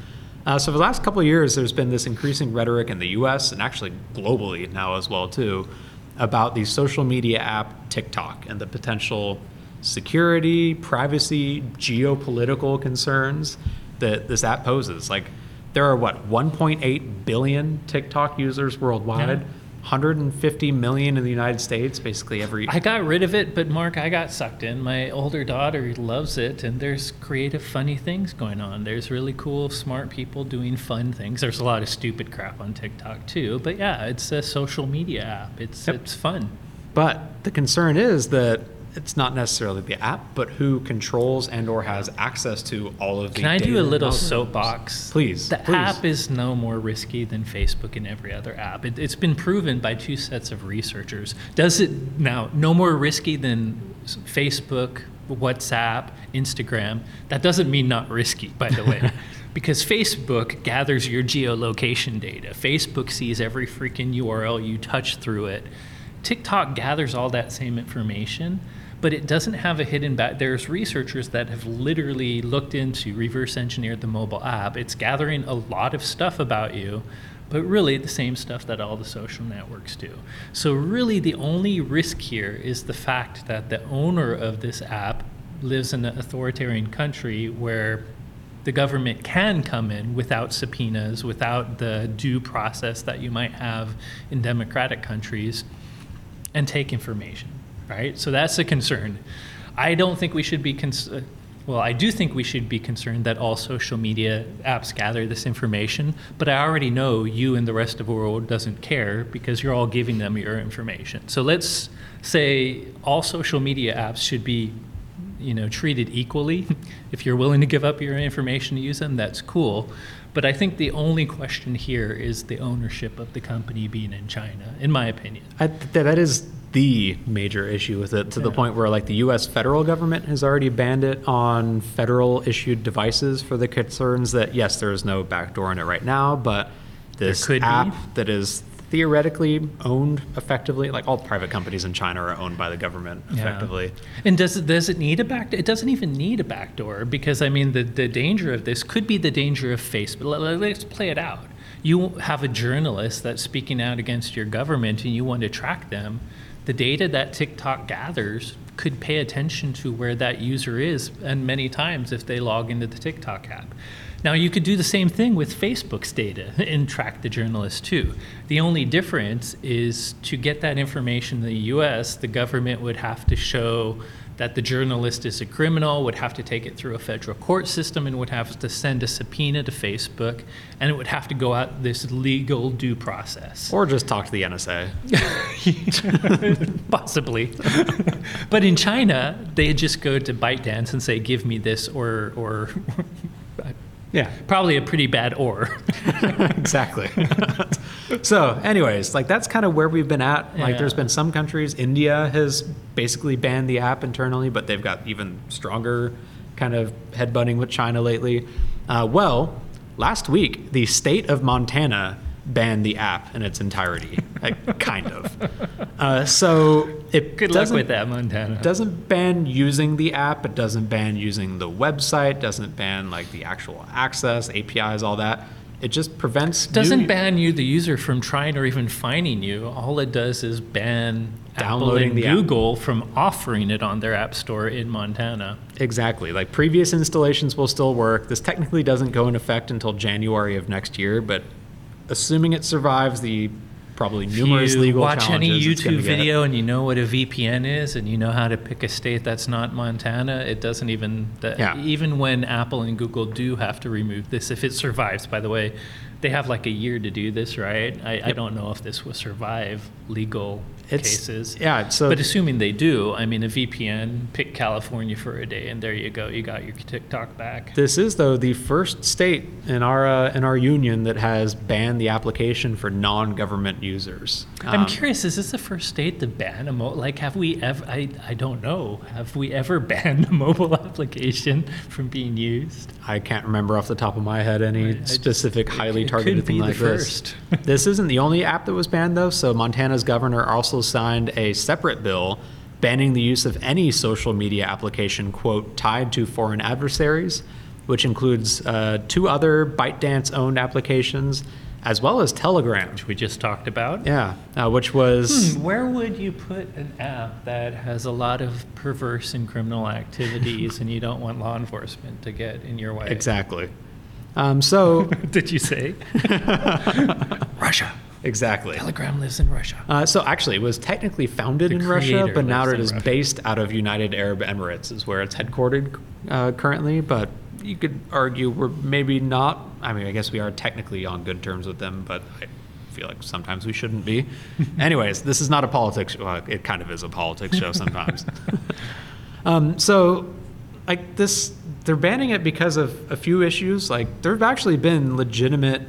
Speaker 1: Uh, so for the last couple of years, there's been this increasing rhetoric in the U.S. and actually globally now as well too, about the social media app TikTok and the potential security, privacy, geopolitical concerns that this app poses. Like there are what 1.8 billion TikTok users worldwide.
Speaker 2: Yeah.
Speaker 1: 150 million in the United States, basically every
Speaker 2: I got rid of it, but Marc, I got sucked in. My older daughter loves it, and there's creative, funny things going on. There's really cool, smart people doing fun things. There's a lot of stupid crap on TikTok too, but yeah, it's a social media app. It's
Speaker 1: Yep.
Speaker 2: it's fun.
Speaker 1: But the concern is that it's not necessarily the app, but who controls and or has access to all of the
Speaker 2: Can I do a little soapbox?
Speaker 1: Please,
Speaker 2: The
Speaker 1: please.
Speaker 2: app is no more risky than Facebook and every other app. It, it's been proven by two sets of researchers. Does it now no more risky than Facebook, WhatsApp, Instagram? That doesn't mean not risky, by the way. Because Facebook gathers your geolocation data. Facebook sees every freaking URL you touch through it. TikTok gathers all that same information, but it doesn't have a hidden back. There's researchers that have literally looked into reverse engineered the mobile app. It's gathering a lot of stuff about you, but really the same stuff that all the social networks do. So really the only risk here is the fact that the owner of this app lives in an authoritarian country where the government can come in without subpoenas, without the due process that you might have in democratic countries, and take information, right? So that's a concern. I don't think we should be, uh, well, I do think we should be concerned that all social media apps gather this information, but I already know you and the rest of the world doesn't care because you're all giving them your information. So let's say all social media apps should be you know treated equally if you're willing to give up your information to use them that's cool but i think the only question here is the ownership of the company being in china in my opinion
Speaker 1: I, th- that is the major issue with it to the point where like the U.S. federal government has already banned it on federal issued devices for the concerns that yes, there is no backdoor in it right now, but this
Speaker 2: could be.
Speaker 1: app that is theoretically owned effectively, like all private companies in China are owned by the government effectively Yeah.
Speaker 2: And does it, does it need a back? It doesn't even need a backdoor because I mean the, the danger of this could be the danger of Facebook. Let- Let's play it out. You have a journalist that's speaking out against your government and you want to track them. The data that TikTok gathers could pay attention to where that user is, and many times if they log into the TikTok app. Now, you could do the same thing with Facebook's data and track the journalist too. The only difference is to get that information in the US, the government would have to show that the journalist is a criminal, would have to take it through a federal court system, and would have to send a subpoena to Facebook, and it would have to go out this legal due process.
Speaker 1: Or just talk to the NSA.
Speaker 2: Possibly. but in China, they just go to ByteDance and say, give me this, or, or
Speaker 1: Yeah.
Speaker 2: probably a pretty bad or.
Speaker 1: exactly. so, anyways, like that's kind of where we've been at. Like, there's been some countries. India has basically banned the app internally, but they've got even stronger kind of headbutting with China lately. Uh, well, last week, the state of Montana banned the app in its entirety, like, kind of. Uh, so it
Speaker 2: Good luck
Speaker 1: doesn't-
Speaker 2: with that, Montana.
Speaker 1: doesn't ban using the app it doesn't ban using the website doesn't ban like the actual access apis all that it just prevents
Speaker 2: doesn't
Speaker 1: new-
Speaker 2: ban you, the user, from trying or even finding you. All it does is ban
Speaker 1: Downloading
Speaker 2: Apple and
Speaker 1: the app.
Speaker 2: Google from offering it on their app store in Montana.
Speaker 1: exactly like previous installations will still work this technically doesn't go in effect until january of next year but assuming it survives the probably numerous
Speaker 2: if you
Speaker 1: legal
Speaker 2: watch any
Speaker 1: challenges it's gonna
Speaker 2: YouTube
Speaker 1: get-
Speaker 2: video and you know what a VPN is and you know how to pick a state that's not Montana, it doesn't even that
Speaker 1: Yeah.
Speaker 2: even when Apple and Google do have to remove this, if it survives, by the way, they have like a year to do this, right? I, I don't know if this will survive legal
Speaker 1: It's-
Speaker 2: cases.
Speaker 1: yeah, so-
Speaker 2: but assuming they do, I mean, a VPN, pick California for a day, and there you go, you got your TikTok back.
Speaker 1: This is though the first state in our uh, in our union that has banned the application for non-government users.
Speaker 2: I'm
Speaker 1: Um,
Speaker 2: curious. Is this the first state to ban a mo? Like, have we ever? I I don't know. Have we ever banned a mobile application from being used?
Speaker 1: I can't remember off the top of my head any
Speaker 2: I- I just-
Speaker 1: specific highly
Speaker 2: it
Speaker 1: targeted
Speaker 2: could
Speaker 1: thing like
Speaker 2: the
Speaker 1: this. this isn't the only app that was banned though. So Montana's governor also signed a separate bill banning the use of any social media application quote tied to foreign adversaries, which includes uh, two other ByteDance owned applications as well as Telegram.
Speaker 2: Which we just talked about.
Speaker 1: Yeah, uh, which was
Speaker 2: Hmm, where would you put an app that has a lot of perverse and criminal activities, and you don't want law enforcement to get in your way?
Speaker 1: exactly. Um, so
Speaker 2: Did you say? Russia.
Speaker 1: Exactly.
Speaker 2: Telegram lives in Russia.
Speaker 1: Uh, so actually, it was technically founded
Speaker 2: The
Speaker 1: in Russia, but now it is
Speaker 2: Russia.
Speaker 1: based out of United Arab Emirates, is where it's headquartered uh, currently. But you could argue we're maybe not. I mean, I guess we are technically on good terms with them, but I feel like sometimes we shouldn't be. Anyways, this is not a politics. Well, it kind of is a politics show sometimes. um, so, like this, they're banning it because of a few issues. Like there have actually been legitimate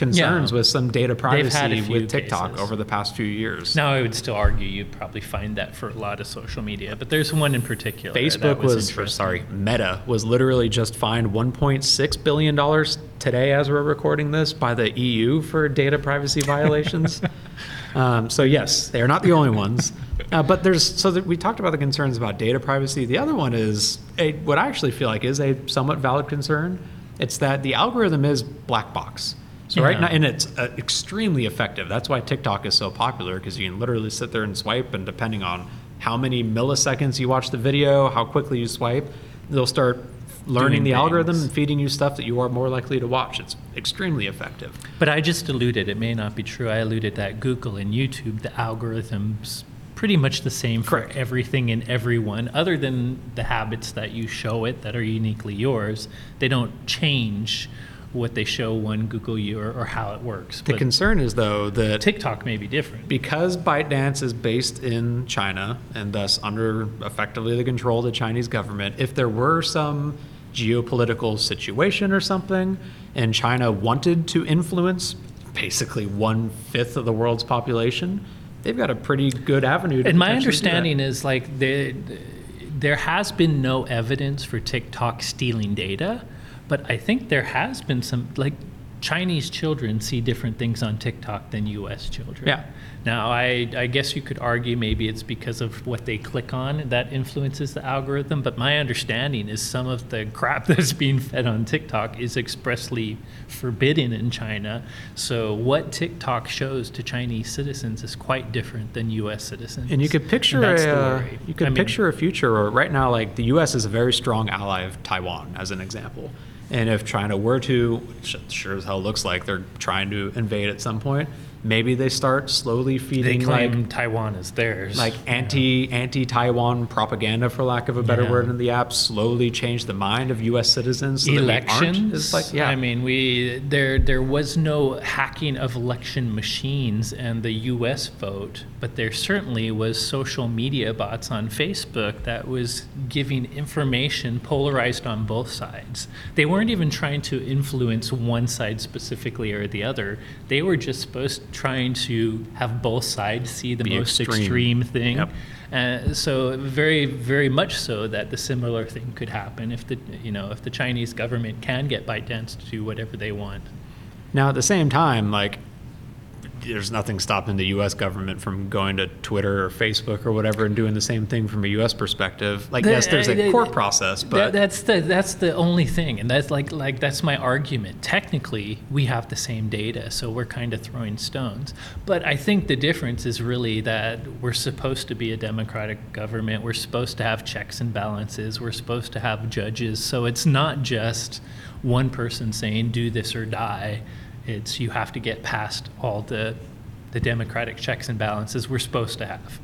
Speaker 1: concerns
Speaker 2: Yeah.
Speaker 1: with some data privacy with TikTok
Speaker 2: cases.
Speaker 1: over the past few years.
Speaker 2: Now, I would still argue you'd probably find that for a lot of social media, but there's one in particular.
Speaker 1: Facebook was, or sorry, Meta was literally just fined 1.6 billion dollars today, as we're recording this, by the EU for data privacy violations. um, so yes, they are not the only ones. Uh, but there's so that we talked about the concerns about data privacy. The other one is a, what I actually feel like is a somewhat valid concern. It's that the algorithm is black box. So right now, and it's uh, extremely effective. That's why TikTok is so popular because you can literally sit there and swipe, and depending on how many milliseconds you watch the video, how quickly you swipe, they'll start learning the algorithm and feeding you stuff that you are more likely to watch. It's extremely effective.
Speaker 2: But I just alluded, it may not be true. I alluded that Google and YouTube, the algorithms pretty much the same for everything and everyone, other than the habits that you show it that are uniquely yours. They don't change what they show one Google you or, or how it works.
Speaker 1: The
Speaker 2: But
Speaker 1: concern is though that
Speaker 2: TikTok may be different.
Speaker 1: because ByteDance is based in China and thus under effectively the control of the Chinese government, if there were some geopolitical situation or something and China wanted to influence basically one fifth of the world's population, they've got a pretty good avenue to
Speaker 2: And my
Speaker 1: potentially do that.
Speaker 2: understanding is like the, there has been no evidence for TikTok stealing data, but I think there has been some like Chinese children see different things on TikTok than U.S. children.
Speaker 1: Yeah.
Speaker 2: Now I, I guess you could argue maybe it's because of what they click on that influences the algorithm, but my understanding is some of the crap that's being fed on TikTok is expressly forbidden in China. So what TikTok shows to Chinese citizens is quite different than U.S. citizens.
Speaker 1: And you could picture a, uh, you could
Speaker 2: I mean,
Speaker 1: picture a future where right now, like the U.S. is a very strong ally of Taiwan, as an example. And if China were to, which sure as hell looks like they're trying to invade at some point, maybe they start slowly
Speaker 2: they
Speaker 1: feeding
Speaker 2: claim
Speaker 1: like
Speaker 2: Taiwan is theirs.
Speaker 1: like anti anti Taiwan propaganda, for lack of a better
Speaker 2: Yeah.
Speaker 1: word, in the app. Slowly change the mind of U.S. citizens. So
Speaker 2: elections.
Speaker 1: It's like yeah,
Speaker 2: I mean, we there there was no hacking of election machines and the U.S. vote, but there certainly was social media bots on Facebook that was giving information polarized on both sides. They weren't even trying to influence one side specifically or the other. They were just supposed trying to have both sides see the
Speaker 1: Be
Speaker 2: most
Speaker 1: extreme.
Speaker 2: extreme thing.
Speaker 1: Yep.
Speaker 2: Uh, so very, very much so that the similar thing could happen if the you know if the Chinese government can get ByteDance to do whatever they want.
Speaker 1: Now, at the same time, like, there's nothing stopping the U.S. government from going to Twitter or Facebook or whatever and doing the same thing from a U.S. perspective. Like, yes, there's
Speaker 2: uh,
Speaker 1: a
Speaker 2: the-
Speaker 1: court process,
Speaker 2: That,
Speaker 1: but
Speaker 2: that's the that's the only thing, and that's like like that's my argument. Technically, we have the same data, so we're kind of throwing stones. But I think the difference is really that we're supposed to be a democratic government. We're supposed to have checks and balances. We're supposed to have judges. So it's not just one person saying do this or die. It's you have to get past all the the democratic checks and balances we're supposed to have.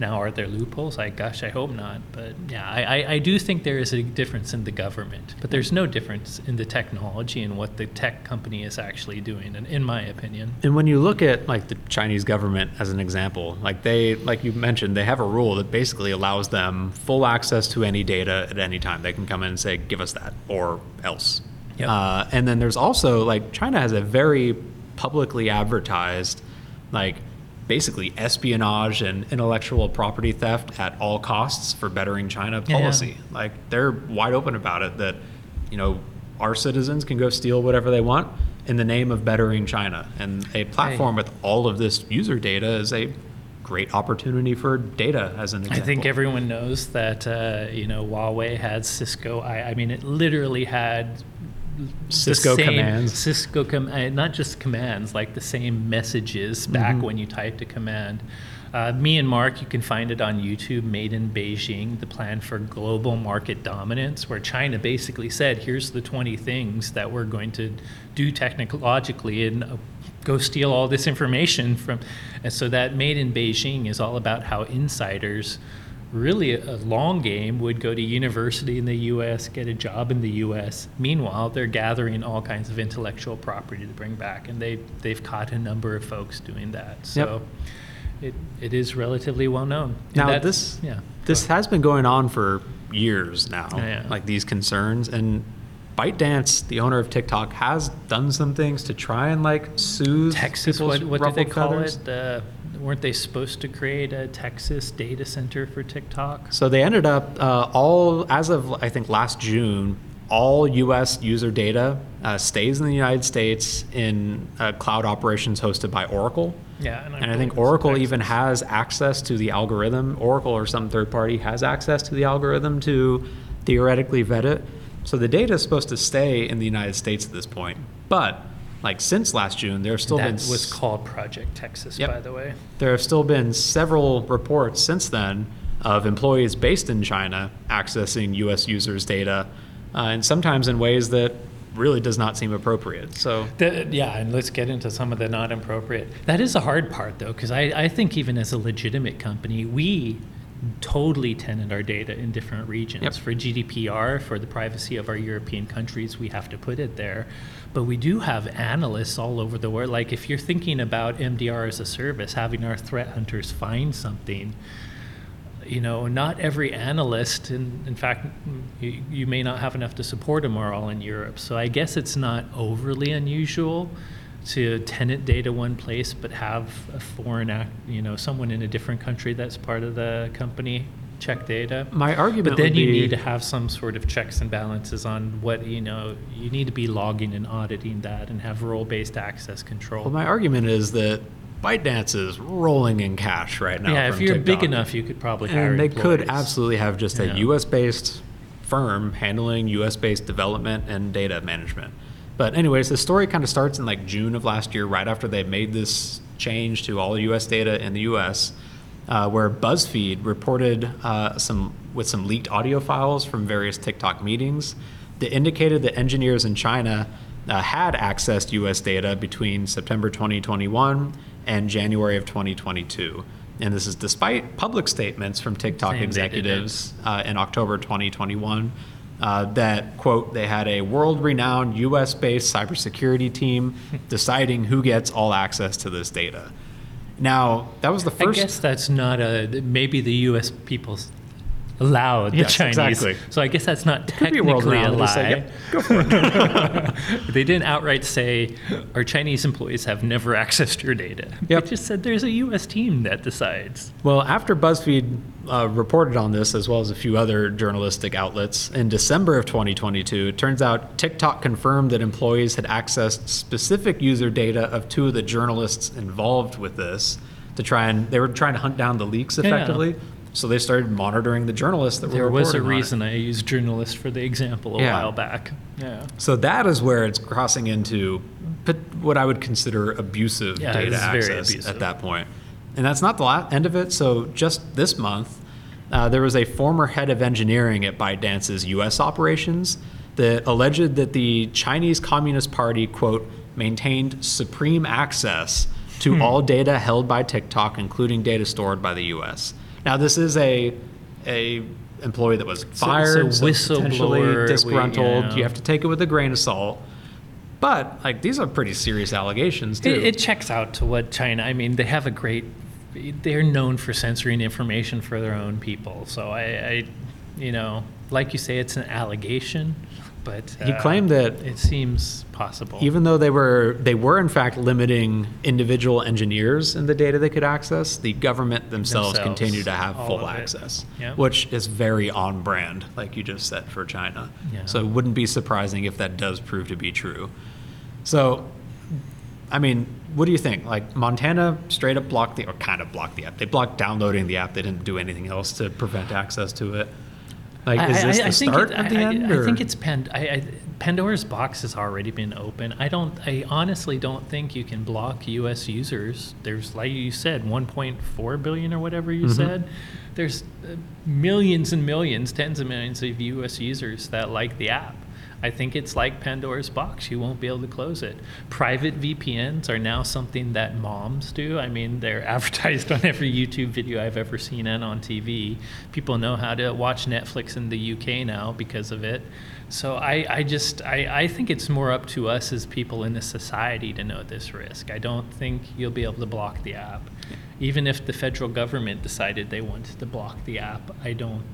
Speaker 2: Now, are there loopholes? I gosh, I hope not. But yeah, I, I, do think there is a difference in the government, but there's no difference in the technology and what the tech company is actually doing, in, in my opinion.
Speaker 1: And when you look at like the Chinese government as an example, like they, like you mentioned, they have a rule that basically allows them full access to any data at any time. They can come in and say, "Give us that," or else.
Speaker 2: Yep.
Speaker 1: Uh, and then there's also like China has a very publicly advertised, like basically espionage and intellectual property theft at all costs for bettering China
Speaker 2: Yeah.
Speaker 1: policy. Like they're wide open about it that, you know, our citizens can go steal whatever they want in the name of bettering China. And a platform with all of this user data is a great opportunity for data as an
Speaker 2: I think everyone knows that uh, you know Huawei had Cisco. I, I mean, it literally had
Speaker 1: Cisco
Speaker 2: same-
Speaker 1: commands.
Speaker 2: Cisco com- uh, not just commands, like the same messages back
Speaker 1: Mm-hmm.
Speaker 2: when you typed a command. Uh, me and Marc, you can find it on YouTube, Made in Beijing, the plan for global market dominance, where China basically said, here's the 20 things that we're going to do technologically and uh, go steal all this information from. And so that Made in Beijing is all about how insiders really a long game would go to university in the US, get a job in the US. Meanwhile, they're gathering all kinds of intellectual property to bring back, and they they've caught a number of folks doing that. So it, it is relatively well known. And
Speaker 1: Now, this-
Speaker 2: yeah.
Speaker 1: This has been going on for years now,
Speaker 2: yeah.
Speaker 1: like these concerns. And ByteDance, the owner of TikTok, has done some things to try and like soothe
Speaker 2: Texas, what, what did they call
Speaker 1: feathers.
Speaker 2: it? Uh, weren't they supposed to create a Texas data center for TikTok?
Speaker 1: So they ended up uh, all as of I think last June, all U.S. user data uh, stays in the United States in uh, cloud operations hosted by Oracle.
Speaker 2: Yeah,
Speaker 1: And I think Oracle even has access to the algorithm. Oracle or some third party has access to the algorithm to theoretically vet it. So the data is supposed to stay in the United States at this point. But like since last June, there's still
Speaker 2: that
Speaker 1: been
Speaker 2: was called Project Texas,
Speaker 1: Yep.
Speaker 2: by the way.
Speaker 1: there have still been several reports since then of employees based in China accessing U.S. users' data, uh, and sometimes in ways that really does not seem appropriate. So
Speaker 2: The, yeah, and let's get into some of the not appropriate. That is a hard part, though, because I, I think even as a legitimate company, we totally tenant our data in different regions.
Speaker 1: Yep.
Speaker 2: For GDPR, for the privacy of our European countries, we have to put it there. But we do have analysts all over the world. Like if you're thinking about MDR as a service, having our threat hunters find something, you know, not every analyst, and in fact, you, you may not have enough to support them, are all in Europe. So I guess it's not overly unusual to tenant data one place, but have a foreign act, you know, someone in a different country that's part of the company check data.
Speaker 1: my argument
Speaker 2: But then you
Speaker 1: be,
Speaker 2: need to have some sort of checks and balances on what, you know, you need to be logging and auditing that and have role-based access control.
Speaker 1: well, my argument is that ByteDance is rolling in cash right now.
Speaker 2: yeah, if you're big enough, you could probably hire
Speaker 1: and they could absolutely have just a
Speaker 2: Yeah.
Speaker 1: U.S. based firm handling U.S. based development and data management. But anyways, the story kind of starts in like June of last year, right after they made this change to all U.S. data in the U.S., uh, where BuzzFeed reported uh, some with some leaked audio files from various TikTok meetings that indicated that engineers in China uh, had accessed U.S. data between September 2021 and January of 2022. And this is despite public statements from TikTok
Speaker 2: Saying
Speaker 1: executives uh, in October 2021 uh, that, quote, they had a world renowned US based cybersecurity team deciding who gets all access to this data. Now, that was the first.
Speaker 2: I guess that's not a maybe the U.S. people allowed the
Speaker 1: Yes,
Speaker 2: Chinese.
Speaker 1: exactly.
Speaker 2: So I guess that's not
Speaker 1: a
Speaker 2: technically a
Speaker 1: renowned. They say,
Speaker 2: lie.
Speaker 1: "Yep, go for it.
Speaker 2: they didn't outright say our Chinese employees have never accessed your data.
Speaker 1: Yep.
Speaker 2: They just said there's a U.S. team that decides.
Speaker 1: Well, after BuzzFeed uh, reported on this, as well as a few other journalistic outlets, in December of 2022, it turns out TikTok confirmed that employees had accessed specific user data of two of the journalists involved with this to try and they were trying to hunt down the leaks
Speaker 2: Yeah.
Speaker 1: Effectively. So they started monitoring the journalists that
Speaker 2: There
Speaker 1: were
Speaker 2: was a
Speaker 1: reporting on it.
Speaker 2: reason I used journalist for the example a
Speaker 1: Yeah.
Speaker 2: while back. Yeah.
Speaker 1: So that is where it's crossing into pot- what I would consider abusive
Speaker 2: Yeah,
Speaker 1: data
Speaker 2: it's very
Speaker 1: access
Speaker 2: abusive.
Speaker 1: at that point. And that's not the la- end of it. So just this month, uh, there was a former head of engineering at ByteDance's U.S. operations that alleged that the Chinese Communist Party, quote, maintained supreme access to
Speaker 2: Hmm.
Speaker 1: all data held by TikTok, including data stored by the U.S. Now, this is a a employee that was fired, so potentially
Speaker 2: whistleblower, we-
Speaker 1: disgruntled.
Speaker 2: yeah.
Speaker 1: You have to take it with a grain of salt. But like these are pretty serious allegations too.
Speaker 2: It, it checks out to what China. I mean, they have a great. They're known for censoring information for their own people. So I, I you know, like you say, it's an allegation, but
Speaker 1: he
Speaker 2: uh,
Speaker 1: claimed that
Speaker 2: it seems possible.
Speaker 1: even though they were they were in fact limiting individual engineers in the data they could access, the government themselves,
Speaker 2: Themselves,
Speaker 1: continue to have full access,
Speaker 2: Yep.
Speaker 1: which is very on brand, like you just said for China.
Speaker 2: Yeah.
Speaker 1: So it wouldn't be surprising if that does prove to be true. So, I mean, what do you think? Like Montana straight up blocked the or kind of blocked the app. They blocked downloading the app. They didn't do anything else to prevent access to it. Like, is
Speaker 2: I-
Speaker 1: this
Speaker 2: I-
Speaker 1: the
Speaker 2: I think
Speaker 1: start
Speaker 2: it-
Speaker 1: of the
Speaker 2: I,
Speaker 1: end?
Speaker 2: I, think it's Pand- I, I, Pandora's box has already been open. I don't. I honestly don't think you can block U.S. users. There's, like you said, 1.4 billion or whatever you
Speaker 1: Mhm.
Speaker 2: said. There's uh, millions and millions, tens of millions of U.S. users that like the app. I think it's like Pandora's box. You won't be able to close it. Private VPNs are now something that moms do. I mean, they're advertised on every YouTube video I've ever seen and on TV. People know how to watch Netflix in the UK now because of it. So I, I just I, I think it's more up to us as people in the society to know this risk. I don't think you'll be able to block the app. Even if the federal government decided they wanted to block the app, I don't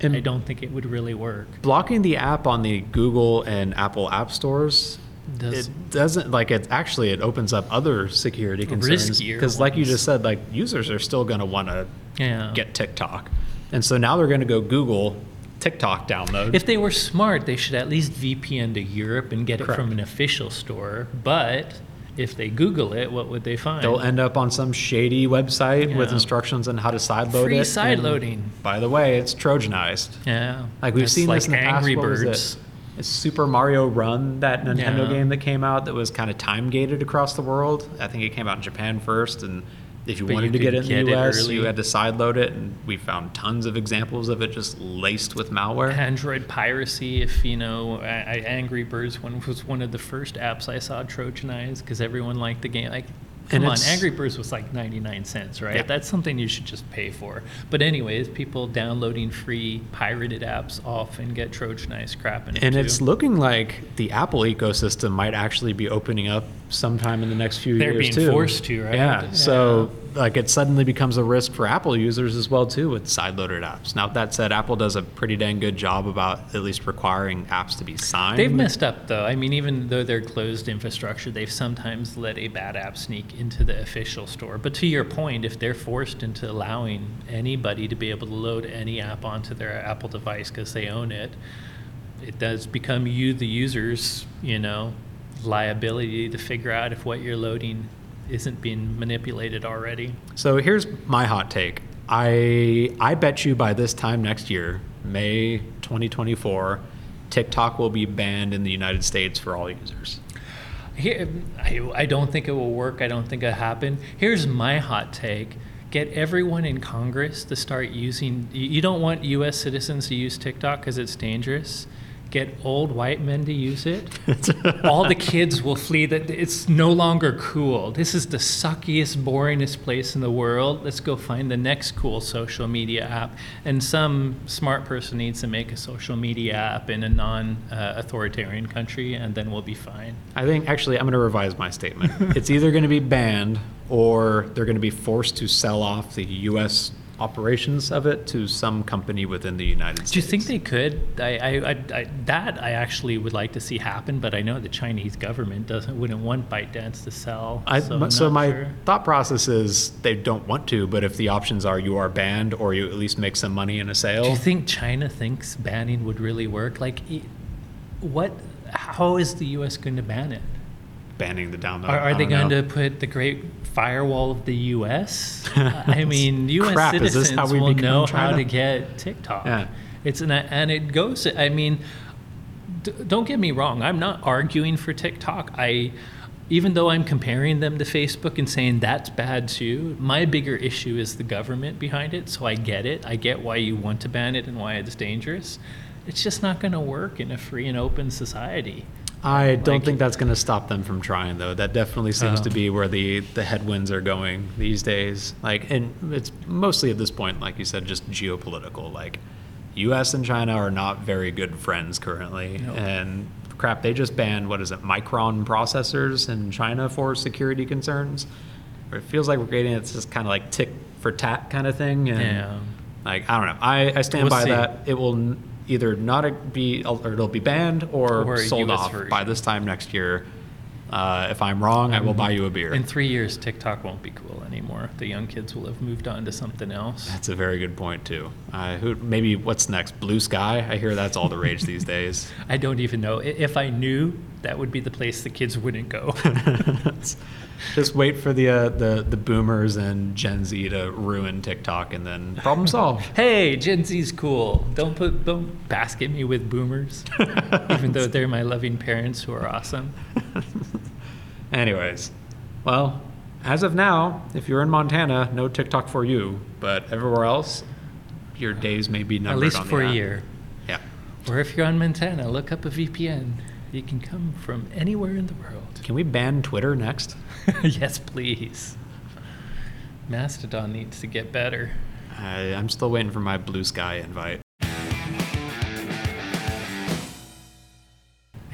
Speaker 1: And-
Speaker 2: I don't think it would really work.
Speaker 1: Blocking the app on the Google and Apple app stores.
Speaker 2: Does-
Speaker 1: it doesn't like it actually it opens up other security concerns because like you just said like users are still going to want to
Speaker 2: Yeah.
Speaker 1: get TikTok and so now they're going to go Google TikTok download
Speaker 2: If they were smart, they should at least VPN to Europe and get it from an official store. But if they Google it, what would they find?
Speaker 1: They'll end up on some shady website with instructions on how to sideload
Speaker 2: Free
Speaker 1: it.
Speaker 2: side
Speaker 1: and
Speaker 2: loading.
Speaker 1: By the way, it's Trojanized.
Speaker 2: yeah.
Speaker 1: Like we've
Speaker 2: It's
Speaker 1: seen
Speaker 2: like
Speaker 1: this in the
Speaker 2: Angry
Speaker 1: past. What was
Speaker 2: Birds.
Speaker 1: it? It's Super Mario Run, that Nintendo
Speaker 2: Yeah.
Speaker 1: game that came out that was kind of time gated across the world. I think it came out in Japan first, and if you
Speaker 2: But you
Speaker 1: wanted to get it in the US,
Speaker 2: early.
Speaker 1: you had to sideload it, and we found tons of examples of it just laced with malware.
Speaker 2: Android piracy, if you know, I, I, Angry Birds one was one of the first apps I saw Trojanized because everyone liked the game. Like,
Speaker 1: And
Speaker 2: come on, Angry Birds was like 99 cents, right?
Speaker 1: Yeah.
Speaker 2: That's something you should just pay for. But, anyways, people downloading free pirated apps often get Trojanized crap in it.
Speaker 1: And
Speaker 2: too.
Speaker 1: it's looking like the Apple ecosystem might actually be opening up sometime in the next few years. too.
Speaker 2: They're being forced to, right?
Speaker 1: Yeah.
Speaker 2: Yeah.
Speaker 1: So like it suddenly becomes a risk for Apple users as well too with sideloaded apps. Now that said, Apple does a pretty dang good job about at least requiring apps to be signed.
Speaker 2: They've messed up though. I mean, even though they're closed infrastructure, they've sometimes let a bad app sneak into the official store. But to your point, if they're forced into allowing anybody to be able to load any app onto their Apple device because they own it, it does become you, the users, you know, liability to figure out if what you're loading isn't being manipulated already.
Speaker 1: So here's my hot take. I I bet you by this time next year, May 2024, TikTok will be banned in the United States for all users.
Speaker 2: Here, I, I don't think it will work. I don't think it'll happen. Here's my hot take. Get everyone in Congress to start using. You you don't want U.S. citizens to use TikTok because it's dangerous. Get old white men to use it. All the kids will flee. That it's no longer cool. This is the suckiest, boringest place in the world. Let's go find the next cool social media app. And some smart person needs to make a social media app in a non-authoritarian country, and then we'll be fine.
Speaker 1: I think actually I'm going to revise my statement. it's either going to be banned or they're going to be forced to sell off the U.S. operations of it to some company within the United States.
Speaker 2: Do you think they could? I, I, I, that I actually would like to see happen, but I know the Chinese government doesn't wouldn't want ByteDance to sell.
Speaker 1: I,
Speaker 2: so,
Speaker 1: so my
Speaker 2: sure.
Speaker 1: thought process is they don't want to, but if the options are you are banned or you at least make some money in a sale.
Speaker 2: Do you think China thinks banning would really work? Like, what? How is the U.S. going to ban it?
Speaker 1: Banning the download.
Speaker 2: Are, are they going
Speaker 1: know.
Speaker 2: to put the Great Firewall of the U.S.? I mean, U.S.
Speaker 1: Crap, is this
Speaker 2: citizens
Speaker 1: how we
Speaker 2: will
Speaker 1: become
Speaker 2: know how to get TikTok.
Speaker 1: Yeah.
Speaker 2: It's an, and it goes. I mean, d- don't get me wrong. I'm not arguing for TikTok. I, even though I'm comparing them to Facebook and saying that's bad too, my bigger issue is the government behind it. So I get it. I get why you want to ban it and why it's dangerous. It's just not going to work in a free and open society.
Speaker 1: I don't
Speaker 2: Like-
Speaker 1: think that's going to stop them from trying, though. That definitely seems to
Speaker 2: Oh.
Speaker 1: be where the, the headwinds are going these days. Like, and it's mostly at this point, like you said, just geopolitical. Like, U.S. and China are not very good friends currently,
Speaker 2: No.
Speaker 1: and crap, they just banned what is it, Micron processors in China for security concerns. It feels like we're getting it's just kind of like tick for tat kind of thing. And
Speaker 2: Yeah.
Speaker 1: Like I don't know. I, I stand
Speaker 2: We'll
Speaker 1: by
Speaker 2: see.
Speaker 1: that. It will n- either not be or it'll be banned or,
Speaker 2: Or
Speaker 1: sold off by this time next year. Uh, if I'm wrong, I will buy you a beer.
Speaker 2: In three years, TikTok won't be cool anymore. The young kids will have moved on to something else.
Speaker 1: That's a very good point too. Uh, who maybe what's next? Bluesky. I hear that's all the rage these days.
Speaker 2: I don't even know. If I knew, that would be the place the kids wouldn't go.
Speaker 1: Just wait for the uh, the the boomers and Gen Z to ruin TikTok, and then problem solved.
Speaker 2: hey, Gen Z's cool. Don't put don't basket me with boomers, even though they're my loving parents who are awesome.
Speaker 1: Anyways, well, as of now, if you're in Montana, no TikTok for you. But everywhere else, your days may be numbered.
Speaker 2: At least for a
Speaker 1: app.
Speaker 2: year.
Speaker 1: Yeah.
Speaker 2: Or if you're on Montana, look up a VPN. You can come from anywhere in the world.
Speaker 1: Can we ban Twitter next?
Speaker 2: yes, please. Mastodon needs to get better.
Speaker 1: I, I'm still waiting for my Bluesky invite.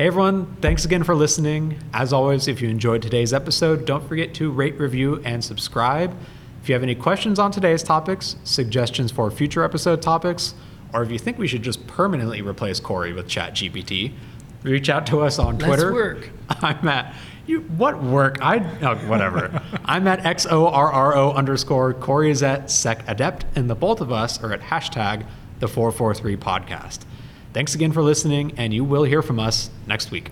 Speaker 1: Hey everyone, thanks again for listening. As always, if you enjoyed today's episode, don't forget to rate, review, and subscribe. If you have any questions on today's topics, suggestions for future episode topics, or if you think we should just permanently replace Corey with ChatGPT, reach out to us on Twitter.
Speaker 2: work.
Speaker 1: I'm at you. What work? I oh, whatever. I'm at x o r r o underscore. Corey is at sec adept, and the both of us are at hashtag the four four three podcast. Thanks again for listening, and you will hear from us next week.